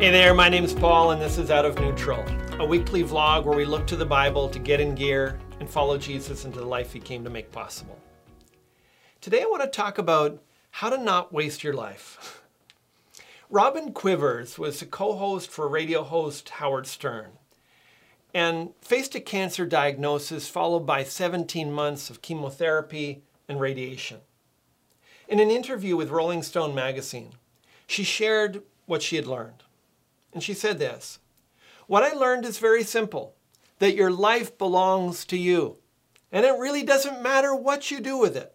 Hey there, my name's Paul, and this is Out of Neutral, a weekly vlog where we look to the Bible to get in gear and follow Jesus into the life he came to make possible. Today, I want to talk about how to not waste your life. Robin Quivers was a co host for radio host Howard Stern and faced a cancer diagnosis followed by 17 months of chemotherapy and radiation. In an interview with Rolling Stone magazine, she shared what she had learned. And she said this What I learned is very simple that your life belongs to you. And it really doesn't matter what you do with it,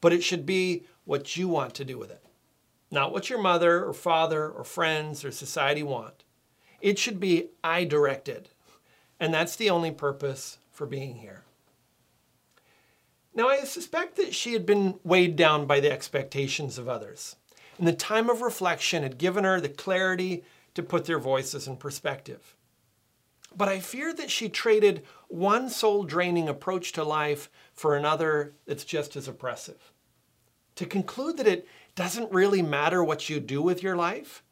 but it should be what you want to do with it. Not what your mother or father or friends or society want. It should be I directed. And that's the only purpose for being here. Now, I suspect that she had been weighed down by the expectations of others. And the time of reflection had given her the clarity to put their voices in perspective. But I fear that she traded one soul draining approach to life for another that's just as oppressive. To conclude that it doesn't really matter what you do with your life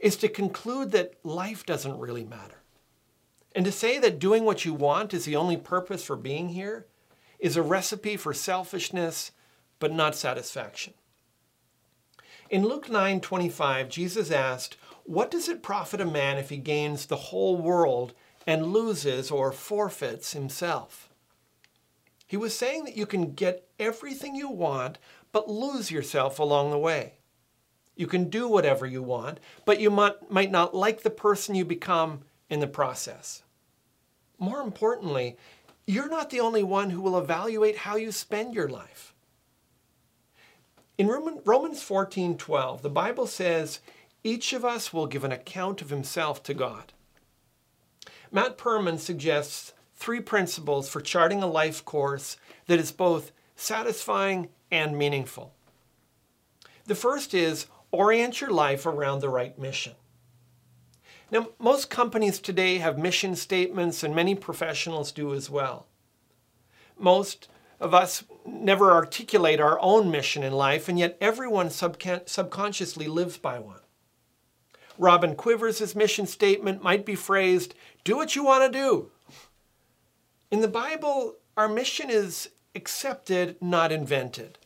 is to conclude that life doesn't really matter. And to say that doing what you want is the only purpose for being here is a recipe for selfishness but not satisfaction. In Luke 9:25, Jesus asked, what does it profit a man if he gains the whole world and loses or forfeits himself? He was saying that you can get everything you want, but lose yourself along the way. You can do whatever you want, but you might, might not like the person you become in the process. More importantly, you're not the only one who will evaluate how you spend your life. In Romans 14:12, the Bible says, each of us will give an account of himself to God. Matt Perman suggests three principles for charting a life course that is both satisfying and meaningful. The first is orient your life around the right mission. Now, most companies today have mission statements, and many professionals do as well. Most of us never articulate our own mission in life, and yet everyone subconsciously lives by one. Robin Quivers' mission statement might be phrased, do what you want to do. In the Bible, our mission is accepted, not invented.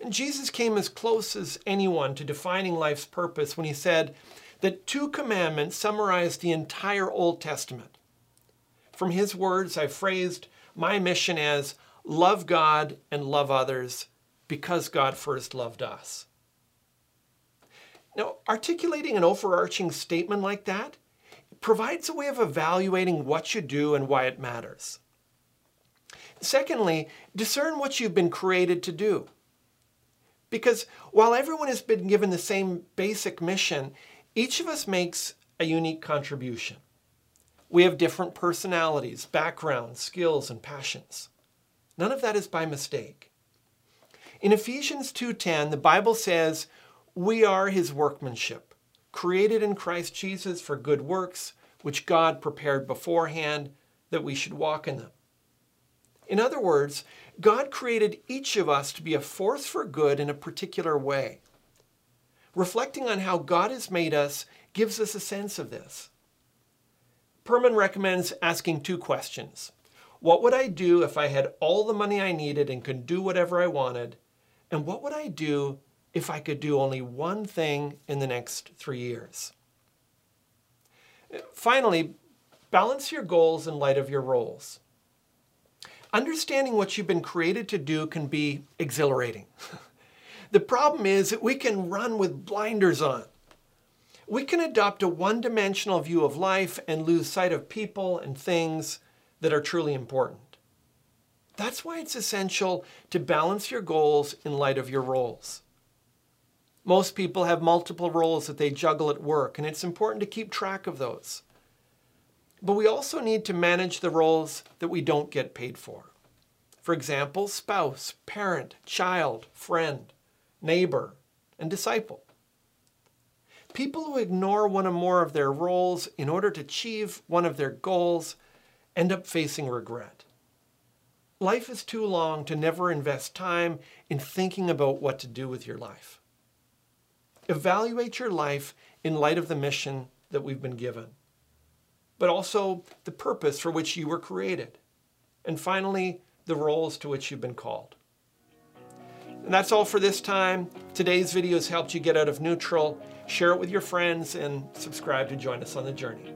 And Jesus came as close as anyone to defining life's purpose when he said that two commandments summarize the entire Old Testament. From his words, I phrased my mission as love God and love others because God first loved us. Now, articulating an overarching statement like that provides a way of evaluating what you do and why it matters. Secondly, discern what you've been created to do. Because while everyone has been given the same basic mission, each of us makes a unique contribution. We have different personalities, backgrounds, skills, and passions. None of that is by mistake. In Ephesians 2:10, the Bible says, we are his workmanship, created in Christ Jesus for good works, which God prepared beforehand that we should walk in them. In other words, God created each of us to be a force for good in a particular way. Reflecting on how God has made us gives us a sense of this. Perman recommends asking two questions. What would I do if I had all the money I needed and could do whatever I wanted? And what would I do if I could do only one thing in the next three years. Finally, balance your goals in light of your roles. Understanding what you've been created to do can be exhilarating. the problem is that we can run with blinders on. We can adopt a one dimensional view of life and lose sight of people and things that are truly important. That's why it's essential to balance your goals in light of your roles. Most people have multiple roles that they juggle at work, and it's important to keep track of those. But we also need to manage the roles that we don't get paid for. For example, spouse, parent, child, friend, neighbor, and disciple. People who ignore one or more of their roles in order to achieve one of their goals end up facing regret. Life is too long to never invest time in thinking about what to do with your life. Evaluate your life in light of the mission that we've been given, but also the purpose for which you were created. And finally, the roles to which you've been called. And that's all for this time. Today's video has helped you get out of neutral. Share it with your friends and subscribe to join us on the journey.